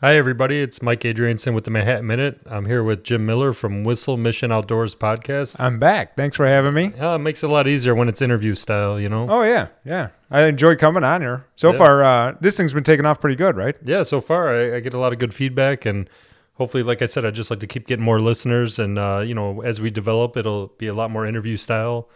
Hi, everybody. It's Mike Adrianson with the Manhattan Minute. I'm here with Jim Miller from Whistle Mission Outdoors Podcast. I'm back. Thanks for having me. Yeah, it makes it a lot easier when it's interview style, you know? Oh yeah, yeah. I enjoy coming on here. So Yeah. far, uh, this thing's been taking off pretty good, right? Yeah, so far I, I get a lot of good feedback, and hopefully, like I said, I'd just like to keep getting more listeners. And, uh, you know, as we develop, it'll be a lot more interview style.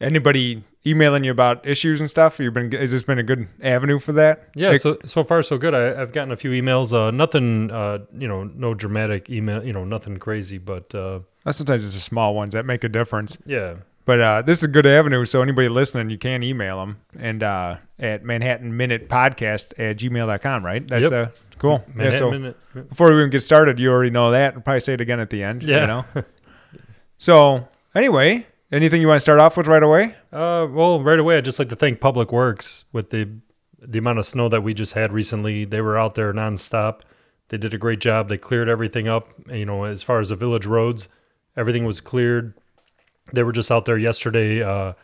Anybody emailing you about issues and stuff? You've been has this been a good avenue for that? Yeah, Like, so so far so good. I, I've gotten a few emails. Uh, nothing, uh, you know, no dramatic email. You know, nothing crazy, but uh, sometimes it's the small ones that make a difference. yeah, But uh, this is a good avenue. So anybody listening, you can email them and uh, at Manhattan Minute Podcast at gmail.com, right? That's Yep. uh, cool. yeah. So Minute- before we even get started, you already know that. I'll probably say it again at the end. Yeah. You know. so anyway, anything you want to start off with right away? Uh, well, right away, I'd just like to thank Public Works with the the amount of snow that we just had recently. They were out there nonstop. They did a great job. They cleared everything up. You know, as far as the village roads, everything was cleared. They were just out there yesterday uh,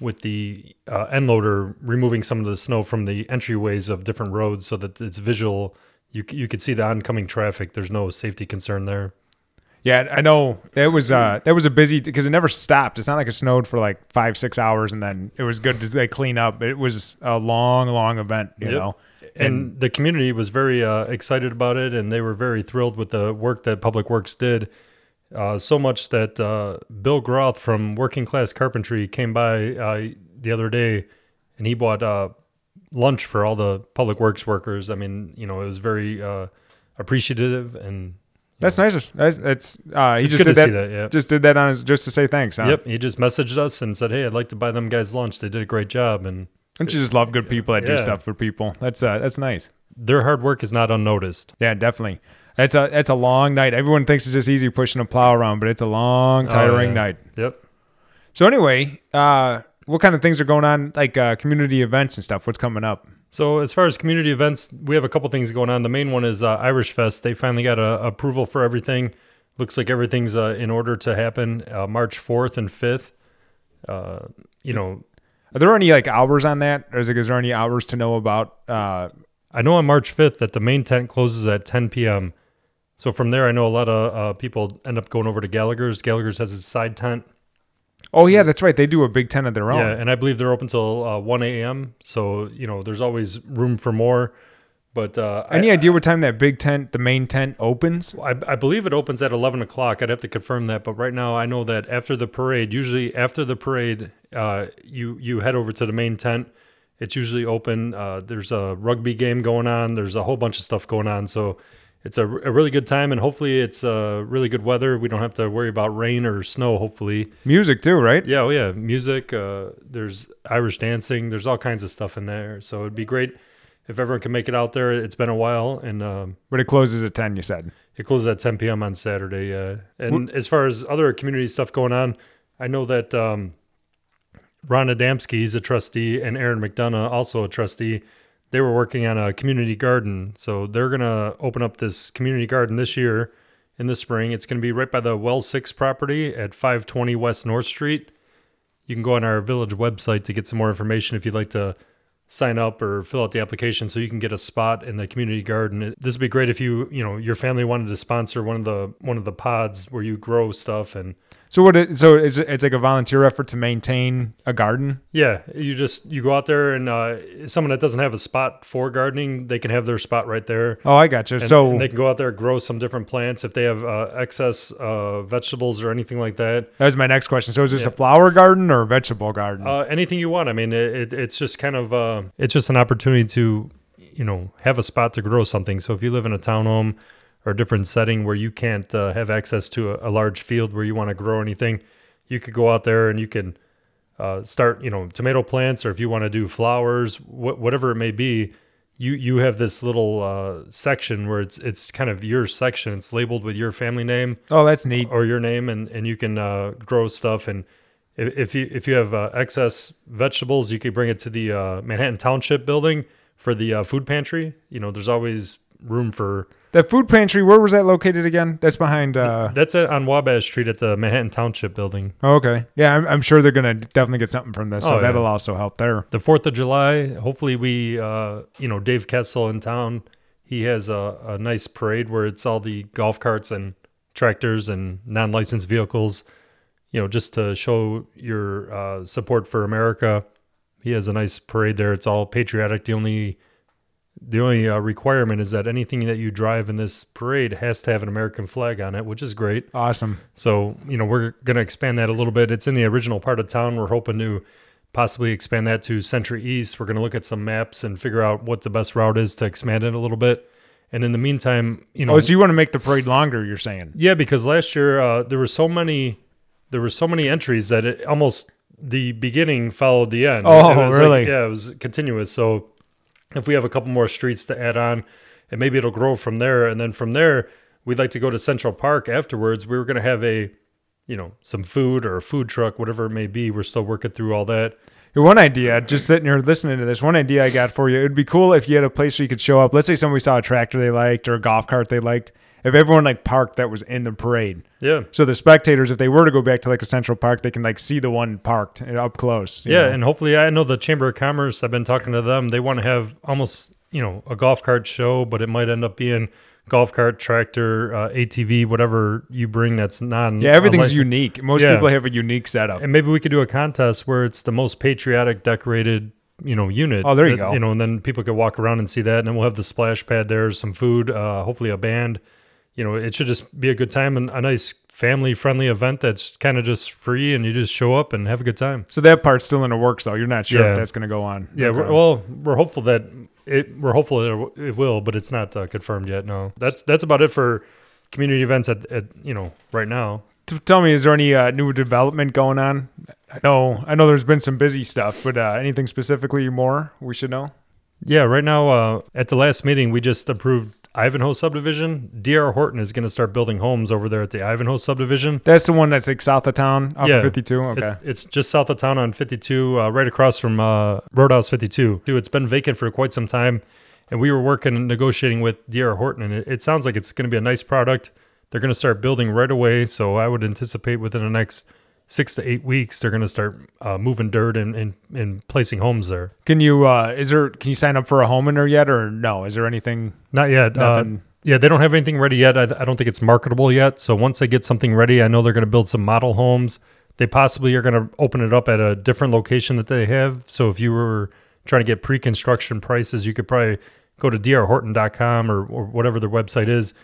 with the uh, end loader removing some of the snow from the entryways of different roads so that it's visual. You you could see the oncoming traffic. There's no safety concern there. Yeah, I know that was uh that was a busy because it never stopped. It's not like it snowed for like five six hours and then it was good to they clean up. It was a long long event, you Yep. know. and the community was very uh, excited about it, and they were very thrilled with the work that Public Works did. Uh, so much that uh, Bill Groth from Working Class Carpentry came by uh, the other day, and he bought uh, lunch for all the Public Works workers. I mean, you know, it was very uh, appreciative, and That's nice. That's, that's uh he it's just did that, that. Yeah. just did that on his just to say thanks. Huh? Yep. He just messaged us and said, "Hey, I'd like to buy them guys lunch. They did a great job, and Don't you just love good people that do stuff for people? That's uh that's nice. their hard work is not unnoticed." Yeah, definitely. That's a that's a long night. Everyone thinks it's just easy pushing a plow around, but it's a long, tiring Oh, yeah. night. Yep. So anyway, uh what kind of things are going on like uh community events and stuff? What's coming up? So as far as community events, we have a couple things going on. The main one is uh, Irish Fest. They finally got a, approval for everything. Looks like everything's uh, in order to happen uh, March fourth and fifth. Uh, you know, Are there any like hours on that? Or is, it, is there any hours to know about uh I know on March fifth that the main tent closes at ten p.m. So from there, I know a lot of uh, people end up going over to Gallagher's. Gallagher's has its side tent. Oh yeah, that's right. They do a big tent of their own. Yeah, and I believe they're open till uh, one a.m. So you know, there's always room for more. But uh, I- Any idea what time that big tent, the main tent, opens? I, I believe it opens at 11 o'clock. I'd have to confirm that. But right now, I know that after the parade, usually after the parade, uh, you, you head over to the main tent. It's usually open. Uh, there's a rugby game going on, there's a whole bunch of stuff going on. So it's a, a really good time. And hopefully, it's uh, really good weather. We don't have to worry about rain or snow, hopefully. Music too, right? Yeah, oh yeah. Music, uh, there's Irish dancing, there's all kinds of stuff in there. So it'd be great if everyone can make it out there. It's been a while. And, um, But it closes at ten. You said. it closes at 10 p.m. on Saturday. Yeah. And as far as other community stuff going on, I know that um, Ron Adamski, is a trustee, and Aaron McDonough, also a trustee. They were working on a community garden. So they're going to open up this community garden this year in the spring. It's going to be right by the Well 6 property at 520 West North Street. You can go on our village website to get some more information if you'd like to sign up or fill out the application so you can get a spot in the community garden. This would be great if you, you know, your family wanted to sponsor one of the one of the pods where you grow stuff and So what? It, so it's it's like a volunteer effort to maintain a garden. yeah, you just you go out there and uh, someone that doesn't have a spot for gardening, they can have their spot right there. Oh, I got you. And, so and they can go out there grow some different plants if they have uh, excess uh, vegetables or anything like that. that was my next question. So is this Yeah. a flower garden or a vegetable garden? Uh, anything you want. I mean, it, it, it's just kind of uh, it's just an opportunity to you know have a spot to grow something. So if you live in a townhome or a different setting where you can't uh, have access to a, a large field where you want to grow anything, you could go out there and you can uh, start you know tomato plants or if you want to do flowers, wh- whatever it may be. You you have this little uh, section where it's it's kind of your section. It's labeled with your family name oh, that's neat. or your name and, and you can uh, grow stuff and if, if you if you have uh, excess vegetables you could bring it to the uh, manhattan township building for the uh, food pantry you know there's always room for That food pantry, where was that located again? That's behind. Uh, That's on Wabash Street at the Manhattan Township building. oh, okay. Yeah, I'm, I'm sure they're gonna definitely get something from this, so Oh, yeah. that'll also help there. The Fourth of July, hopefully we, uh, you know, Dave Kessel in town. he has a, a nice parade where it's all the golf carts and tractors and non-licensed vehicles. You know, just to show your uh, support for America. He has a nice parade there. It's all patriotic. The only the only uh, requirement is that anything that you drive in this parade has to have an American flag on it, which is great. Awesome. So, you know, we're going to expand that a little bit. It's in the original part of town. We're hoping to possibly expand that to Century East. We're going to look at some maps and figure out what the best route is to expand it a little bit. And in the meantime, you know, Oh, so you want to make the parade longer? You're saying? yeah, because last year uh, there were so many, there were so many entries that it almost the beginning followed the end. Oh, was like- really? yeah, it was continuous. So if we have a couple more streets to add on, and maybe it'll grow from there, and then from there we'd like to go to Central Park afterwards. We were going to have a, you know, some food or a food truck, whatever it may be. We're still working through all that. Here, One idea, just sitting here listening to this, one idea I got for you. It would be cool if you had a place where you could show up. Let's say somebody saw a tractor they liked or a golf cart they liked. If everyone like parked that was in the parade. Yeah. So the spectators, if they were to go back to like a central park, they can like see the one parked up close. Yeah, know? and hopefully, I know the Chamber of Commerce. I've been talking to them. They want to have almost you know a golf cart show, but it might end up being golf cart, tractor, uh, ATV, whatever you bring. That's non. yeah, everything's unlicensed. unique. Most Yeah. people have a unique setup. And maybe we could do a contest where it's the most patriotic decorated you know unit. Oh, there you that- go. You know, and then people could walk around and see that, and then we'll have the splash pad there, some food, uh, hopefully a band. You know, it should just be a good time and a nice family friendly event that's kind of just free, and you just show up and have a good time. So that part's still in the works though. You're not sure Yeah. if that's going to go on. Yeah, Okay. we're, well, we're hopeful that it. We're hopeful that it will, but it's not uh, confirmed yet. No, that's that's about it for community events at, at you know right now. Tell me, is there any uh, new development going on? I know, I know, there's been some busy stuff, but uh, anything specifically more we should know? Yeah, right now uh, at the last meeting we just approved Ivanhoe subdivision. DR Horton is going to start building homes over there at the Ivanhoe subdivision. That's the one that's like south of town, off Yeah. of 52. It- Okay. it's just south of town on 52, uh, right across from uh, Roadhouse 52. Dude, it's been vacant for quite some time, and we were working and negotiating with DR Horton, and it, it sounds like it's going to be a nice product. They're going to start building right away, so I would anticipate within the next six to eight weeks they're going to start uh, moving dirt and, and and placing homes there. Can you? uh Is there? Can you sign up for a home in there yet, or no? Is there anything? Not yet. Uh, yeah, they don't have anything ready yet. I, I don't think it's marketable yet. So once they get something ready, I know they're going to build some model homes. They possibly are going to open it up at a different location that they have. So if you were trying to get pre-construction prices, you could probably go to drhorton.com or, or whatever their website is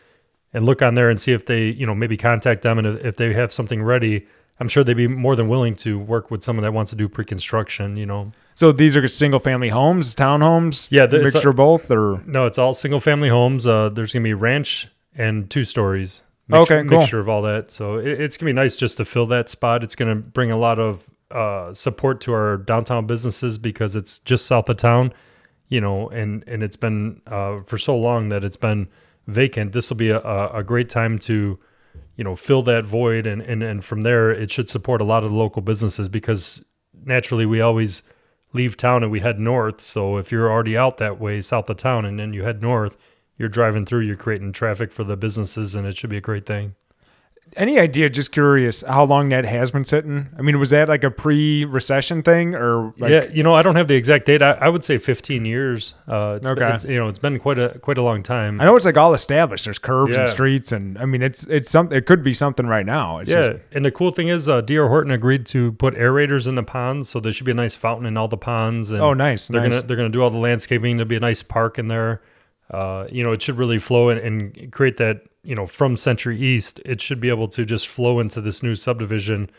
and look on there and see if they, you know, maybe contact them and if, if they have something ready. I'm sure they'd be more than willing to work with someone that wants to do pre-construction. You know, So these are single family homes, townhomes. Yeah, the- mixture a- of both, or No, it's all single family homes. Uh, there's gonna be ranch and two stories. Okay, cool. Mixture of all that. So it, it's gonna be nice just to fill that spot. It's gonna bring a lot of uh, support to our downtown businesses because it's just south of town, you know, and and it's been uh, for so long that it's been vacant. This will be a, a great time to, you know, fill that void, and and and from there it should support a lot of the local businesses because naturally we always leave town and we head north. So if you're already out that way, south of town, and then you head north, you're driving through, you're creating traffic for the businesses, and it should be a great thing. Any idea? Just curious, how long that has been sitting? I mean, was that like a pre-recession thing, or like, yeah, you know, I don't have the exact date. I, I would say 15 years. Uh, it's Okay. Been, it's, you know, it's been quite a quite a long time. I know it's like all established. There's curbs and streets, and I mean, it's it's something. It could be something right now. It's yeah, just and the cool thing is, uh, D.R. Horton agreed to put aerators in the ponds, so there should be a nice fountain in all the ponds. And Oh, nice, They're nice. gonna they're gonna do all the landscaping. There'll be a nice park in there. Uh, you know, it should really flow and, and create that. You know, from Century East, it should be able to just flow into this new subdivision,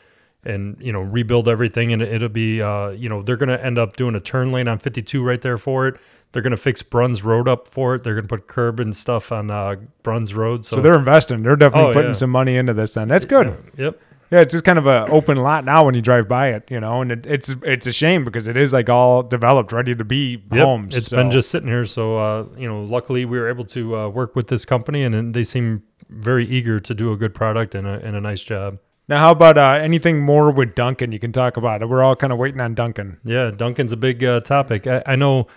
and you know, rebuild everything. And it'll be, uh, you know, they're gonna end up doing a turn lane on 52 right there for it. They're gonna fix Bruns Road up for it. They're gonna put curb and stuff on uh, Bruns Road. So, so they're investing. They're definitely Oh, putting yeah. some money into this. Then that's good. Yep. Yeah, it's just kind of an open lot now when you drive by it, you know, and it, it's it's a shame because it is like all developed, ready to be Yep, homes. It's so- been just sitting here, so uh, you know, luckily we were able to uh, work with this company, and, and they seem very eager to do a good product and a, and a nice job. now. How about uh, anything more with Dunkin? You can talk about it. We're all kind of waiting on Dunkin. Yeah, Dunkin's a big uh, topic. I, I know,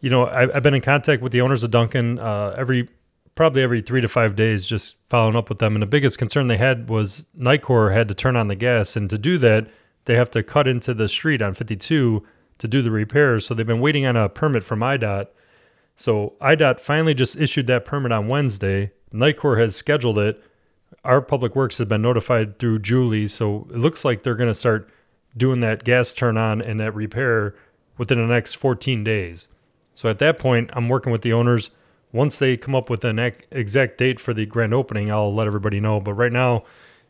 you know, I, I've been in contact with the owners of Dunkin uh, every probably every three to five days, just following up with them. And the biggest concern they had was Nicor had to turn on the gas, and to do that, they have to cut into the street on 52 to do the repairs. So they've been waiting on a permit from IDOT. So IDOT finally just issued that permit on Wednesday. Nicor has scheduled it. Our public works has been notified through Julie, so it looks like they're going to start doing that gas turn on and that repair within the next 14 days. So at that point, I'm working with the owners. Once they come up with an exact date for the grand opening, I'll let everybody know. But right now,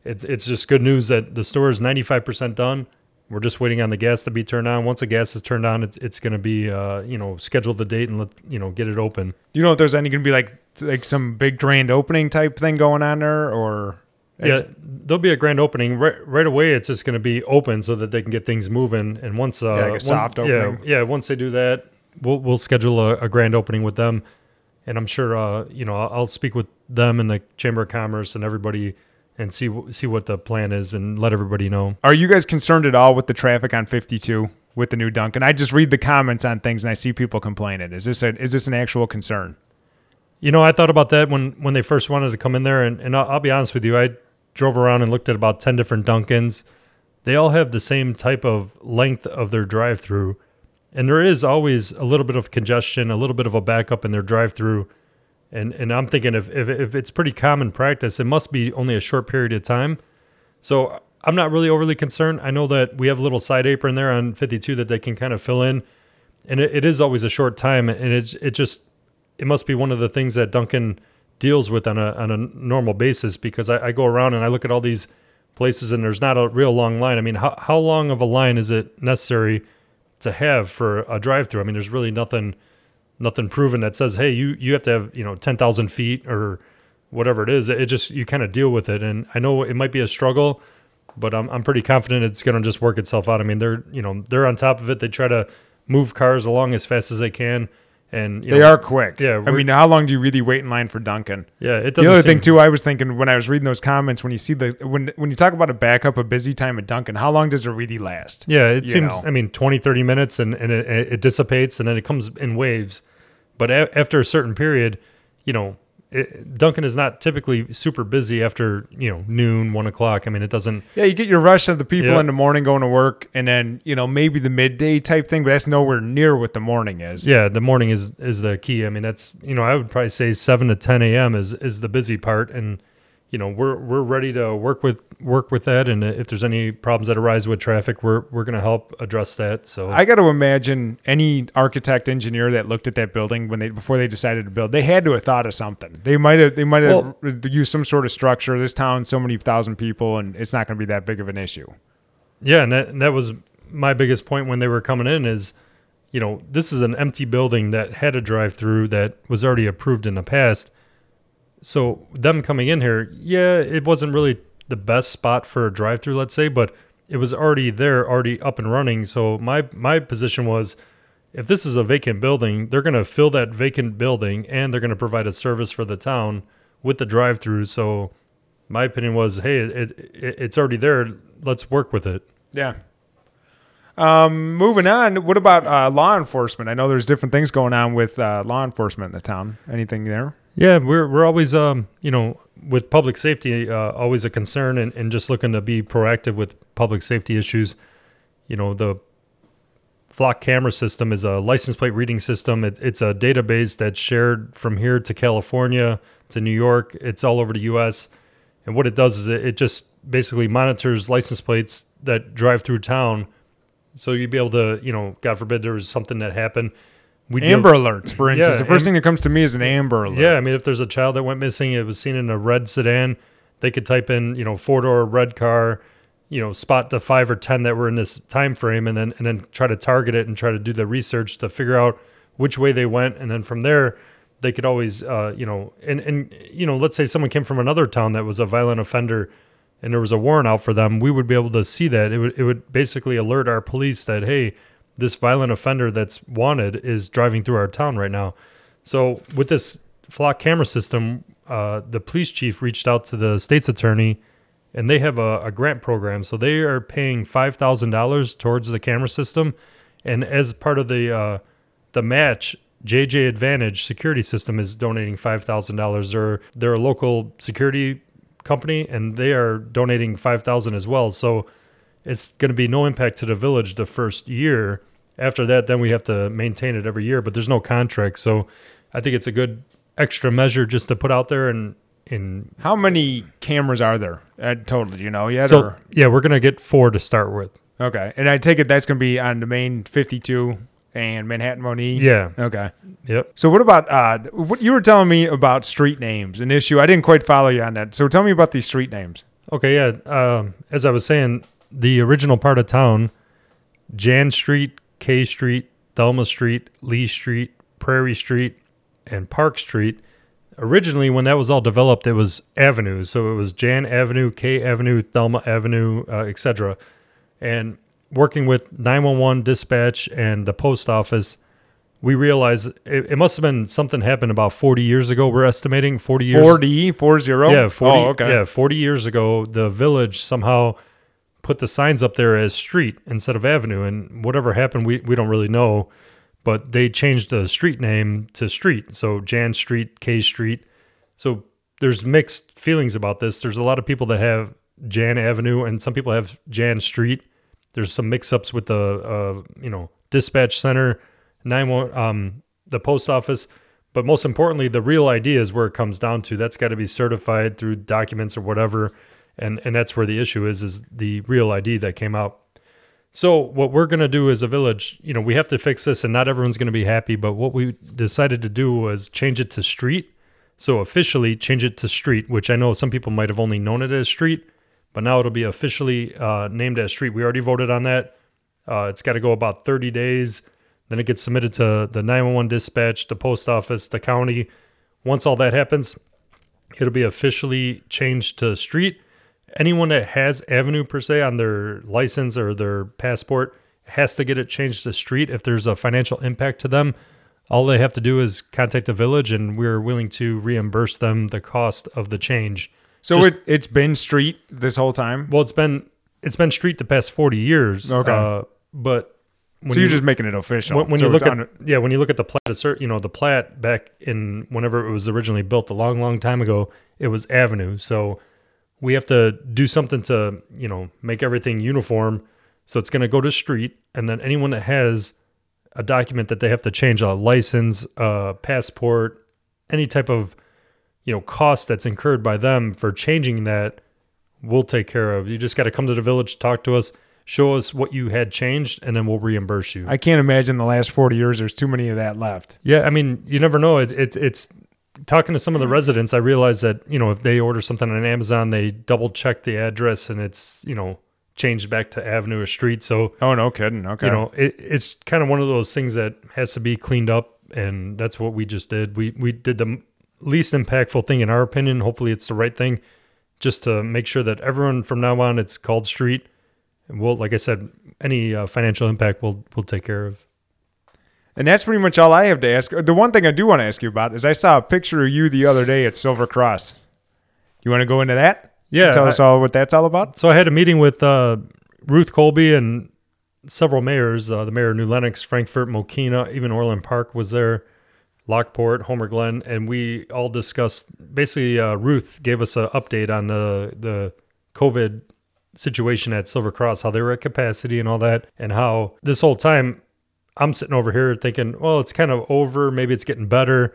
it, it's just good news that the store is 95% done. We're just waiting on the gas to be turned on. Once the gas is turned on, it's, it's going to be, uh, you know, schedule the date and let you know get it open. Do you know if there's any going to be like like some big grand opening type thing going on there, or Yeah, there'll be a grand opening right right away. It's just going to be open so that they can get things moving. And once, uh, Yeah, like a one- soft opening. yeah, yeah, once they do that, we'll we'll schedule a, a grand opening with them. And I'm sure, uh, you know, I'll, I'll speak with them and the Chamber of Commerce and everybody and see see what the plan is and let everybody know. Are you guys concerned at all with the traffic on 52 with the new Dunkin? I just read the comments on things and I see people complaining. Is this a, is this an actual concern? You know, I thought about that when when they first wanted to come in there, and, and I'll, I'll be honest with you, I drove around and looked at about ten different Dunkins. They all have the same type of length of their drive-through, and there is always a little bit of congestion, a little bit of a backup in their drive-through. And and I'm thinking if if, if it's pretty common practice, it must be only a short period of time. So I'm not really overly concerned. I know that we have a little side apron there on 52 that they can kind of fill in, and it, it is always a short time, and it it just it must be one of the things that Dunkin deals with on a on a normal basis because I, I go around and I look at all these places and there's not a real long line. I mean, how how long of a line is it necessary to have for a drive through? I mean, there's really nothing nothing proven that says, hey, you you have to have you know ten thousand feet or whatever it is. It just you kind of deal with it, and I know it might be a struggle, but I'm I'm pretty confident it's going to just work itself out. I mean, they're you know they're on top of it. They try to move cars along as fast as they can, and you They know, are quick. yeah, I mean, how long do you really wait in line for Dunkin? Yeah, it The doesn't. The other seem- thing too, I was thinking when I was reading those comments, when you see the when when you talk about a backup, a busy time at Dunkin, how long does it really last? Yeah, it you seems. know. I mean, 20, 30 minutes, and and it, it dissipates, and then it comes in waves. But a, after a certain period, you know, it, Dunkin is not typically super busy after you know noon, one o'clock. I mean, it doesn't. Yeah, you get your rush of the people Yeah. in the morning going to work, and then you know maybe the midday type thing, but that's nowhere near what the morning is. Yeah, the morning is is the key. I mean, that's you know, I would probably say seven to ten a.m. is is the busy part, and you know, we're we're ready to work with work with that. And if there's any problems that arise with traffic, we're we're going to help address that. So I got to imagine any architect engineer that looked at that building when they before they decided to build, they had to have thought of something. They might have they might have used some sort of structure. This town, so many thousand people, and it's not going to be that big of an issue. Yeah, and that, and that was my biggest point when they were coming in is, you know, this is an empty building that had a drive-through that was already approved in the past. So them coming in here, yeah, it wasn't really the best spot for a drive-through, let's say, but it was already there, already up and running. So my my position was, if this is a vacant building, they're going to fill that vacant building and they're going to provide a service for the town with the drive-through. So my opinion was, hey, it, it it's already there. Let's work with it. Yeah. Um, moving on. What about uh, law enforcement? I know there's different things going on with uh, law enforcement in the town. Anything there? Yeah, we're we're always um you know with public safety uh, always a concern and, and just looking to be proactive with public safety issues. You know the flock camera system is a license plate reading system. It, it's a database that's shared from here to California to New York. It's all over the U.S. And what it does is it, it just basically monitors license plates that drive through town. So you'd be able to, you know, God forbid there was something that happened. Able- Amber alerts, for instance. Yeah, the first am- thing that comes to me is an Amber alert. yeah, I mean, if there's a child that went missing, it was seen in a red sedan, they could type in, you know, four door red car, you know, spot the five or ten that were in this time frame, and then and then try to target it and try to do the research to figure out which way they went, and then from there, they could always, uh, you know, and and you know, let's say someone came from another town that was a violent offender. And there was a warrant out for them. We would be able to see that. It would it would basically alert our police that hey, this violent offender that's wanted is driving through our town right now. So with this flock camera system, uh, the police chief reached out to the state's attorney, and they have a, a grant program. So they are paying five thousand dollars towards the camera system, and as part of the uh, the match, JJ Advantage Security System is donating five thousand dollars. They're they're a local security company, and they are donating five thousand as well. So it's going to be no impact to the village the first year. After that, then we have to maintain it every year, but there's no contract. So I think it's a good extra measure just to put out there and in How many cameras are there uh, total? Do you know yet? so or? yeah, we're gonna get four to start with. Okay, and I take it that's going to be on the main 52 and Manhattan Monee. Yeah. Okay. Yep. So what about uh what you were telling me about street names, an issue I didn't quite follow you on that. So tell me about these street names. Okay, yeah. Um, as I was saying, the original part of town, Jan Street, K Street, Thelma Street, Lee Street, Prairie Street, and Park Street. Originally, when that was all developed, it was avenues. So it was Jan Avenue, K Avenue, Thelma Avenue, uh, etc. And working with 911 dispatch and the post office, we realized it, it must have been something happened about 40 years ago. We're estimating 40 years. 4D, 40? Yeah, 40, Oh, okay. yeah, 40 years ago, the village somehow put the signs up there as street instead of avenue. And whatever happened, we, we don't really know. But they changed the street name to street. So Jan Street, K Street. So there's mixed feelings about this. There's a lot of people that have Jan Avenue and some people have Jan Street. There's some mix ups with the, uh, you know, dispatch center, 911, um, the post office. But most importantly, the real idea is where it comes down to. That's got to be certified through documents or whatever, and and that's where the issue is is the real ID that came out. So what we're gonna do as a village, you know, we have to fix this, and not everyone's gonna be happy. But what we decided to do was change it to street. So officially change it to street, which I know some people might have only known it as street, but now it'll be officially uh, named as street. We already voted on that. Uh, it's got to go about 30 days. Then it gets submitted to the 911 dispatch, the post office, the county. Once all that happens, it'll be officially changed to street. Anyone that has avenue per se on their license or their passport has to get it changed to street if there's a financial impact to them. All they have to do is contact the village, and we're willing to reimburse them the cost of the change. So Just- it, it's been street this whole time. Well, it's been it's been street the past forty years. Okay. uh, but when so you're you- just making it official. when, when So you look on at yeah, when you look at the plat, you know the plat back in whenever it was originally built a long, long time ago, it was avenue. So we have to do something to you know make everything uniform. So it's going to go to street, and then anyone that has a document that they have to change a license, a passport, any type of you know cost that's incurred by them for changing that, we'll take care of. You just got to come to the village, talk to us, show us what you had changed, and then we'll reimburse you. I can't imagine the last 40 years there's too many of that left. Yeah, I mean, you never know. It, it it's talking to some of the residents. I realized that you know if they order something on Amazon, they double check the address and it's you know changed back to avenue or street. So Oh, no kidding. Okay. you know it, it's kind of one of those things that has to be cleaned up, and that's what we just did. We we did the least impactful thing in our opinion. Hopefully, it's the right thing, just to make sure that everyone from now on it's called street. And we'll, like I said, any uh, financial impact we'll we'll take care of. And that's pretty much all I have to ask. The one thing I do want to ask you about is I saw a picture of you the other day at Silver Cross. You want to go into that? Yeah, Tell I- us all what that's all about? So I had a meeting with uh, Ruth Colby and several mayors. Uh, the mayor of New Lenox, Frankfort, Mokena, even Orland Park was there, Lockport, Homer Glen, and we all discussed. Basically, uh, Ruth gave us an update on the the COVID situation at Silver Cross, how they were at capacity and all that, and how this whole time I'm sitting over here thinking, well, it's kind of over. Maybe it's getting better.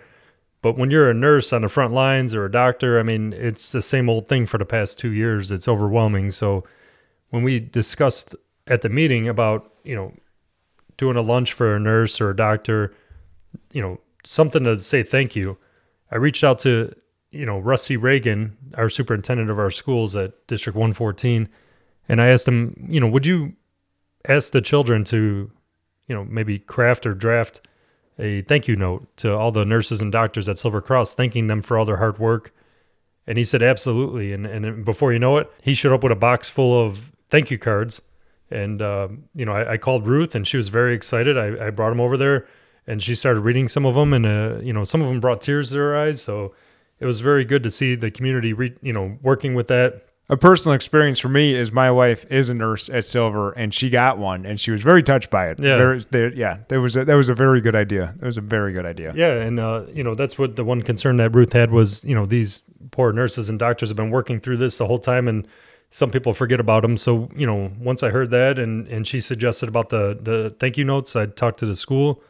But when you're a nurse on the front lines or a doctor, I mean, it's the same old thing for the past two years. It's overwhelming. So when we discussed at the meeting about, you know, doing a lunch for a nurse or a doctor, you know, something to say thank you, I reached out to, you know, Rusty Reagan, our superintendent of our schools at District 114, and I asked him, you know, would you ask the children to, you know, maybe craft or draft a thank you note to all the nurses and doctors at Silver Cross, thanking them for all their hard work. And he said, absolutely. And, and before you know it, he showed up with a box full of thank you cards. And, um, you know, I, I called Ruth and she was very excited. I, I brought him over there and she started reading some of them. And, uh, you know, some of them brought tears to her eyes. So it was very good to see the community, re- you know, working with that. A personal experience for me is my wife is a nurse at Silver, and she got one, and she was very touched by it. Yeah. Very, there, yeah. That was a, that was a very good idea. It was a very good idea. Yeah, and uh, you know that's what the one concern that Ruth had was you know these poor nurses and doctors have been working through this the whole time, and some people forget about them. So you know once I heard that and and she suggested about the the thank you notes, I talked to the school,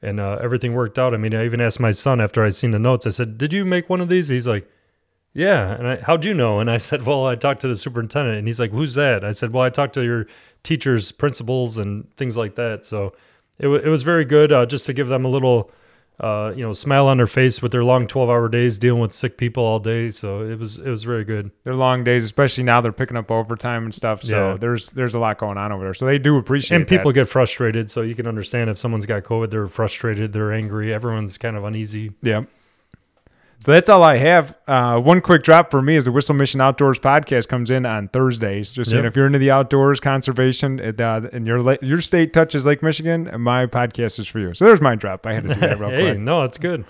and uh, everything worked out. I mean, I even asked my son after I seen the notes. I said, "Did you make one of these?" He's like, "Yeah." And I, how'd you know? And I said, "Well, I talked to the superintendent." And he's like, "Who's that?" I said, "Well, I talked to your teachers, principals, and things like that." So it, w- it was very good uh, just to give them a little uh, you know, smile on their face with their long 12 hour days dealing with sick people all day. So it was, it was very good. They're long days, especially now they're picking up overtime and stuff. So Yeah. there's, there's a lot going on over there. So they do appreciate And people that. get frustrated. So you can understand if someone's got COVID, they're frustrated, they're angry. Everyone's kind of uneasy. Yeah. So that's all I have. Uh, one quick drop for me is the Whistle Mission Outdoors podcast comes in on Thursdays. Just saying, Yep. if you're into the outdoors, conservation, and, uh, and your your state touches Lake Michigan, my podcast is for you. So there's my drop. I had to do that real hey, quick. no, it's good.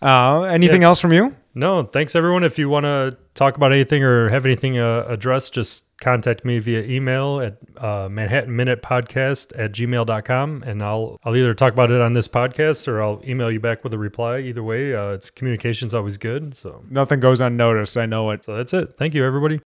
Uh, anything else from you? No, thanks everyone. If you want to talk about anything or have anything uh, addressed, just contact me via email at uh, Manhattan Minute Podcast at gmail.com and I'll I'll either talk about it on this podcast or I'll email you back with a reply. Either way, uh, it's communication's always good. So Nothing goes unnoticed. I know it. so that's it. Thank you everybody.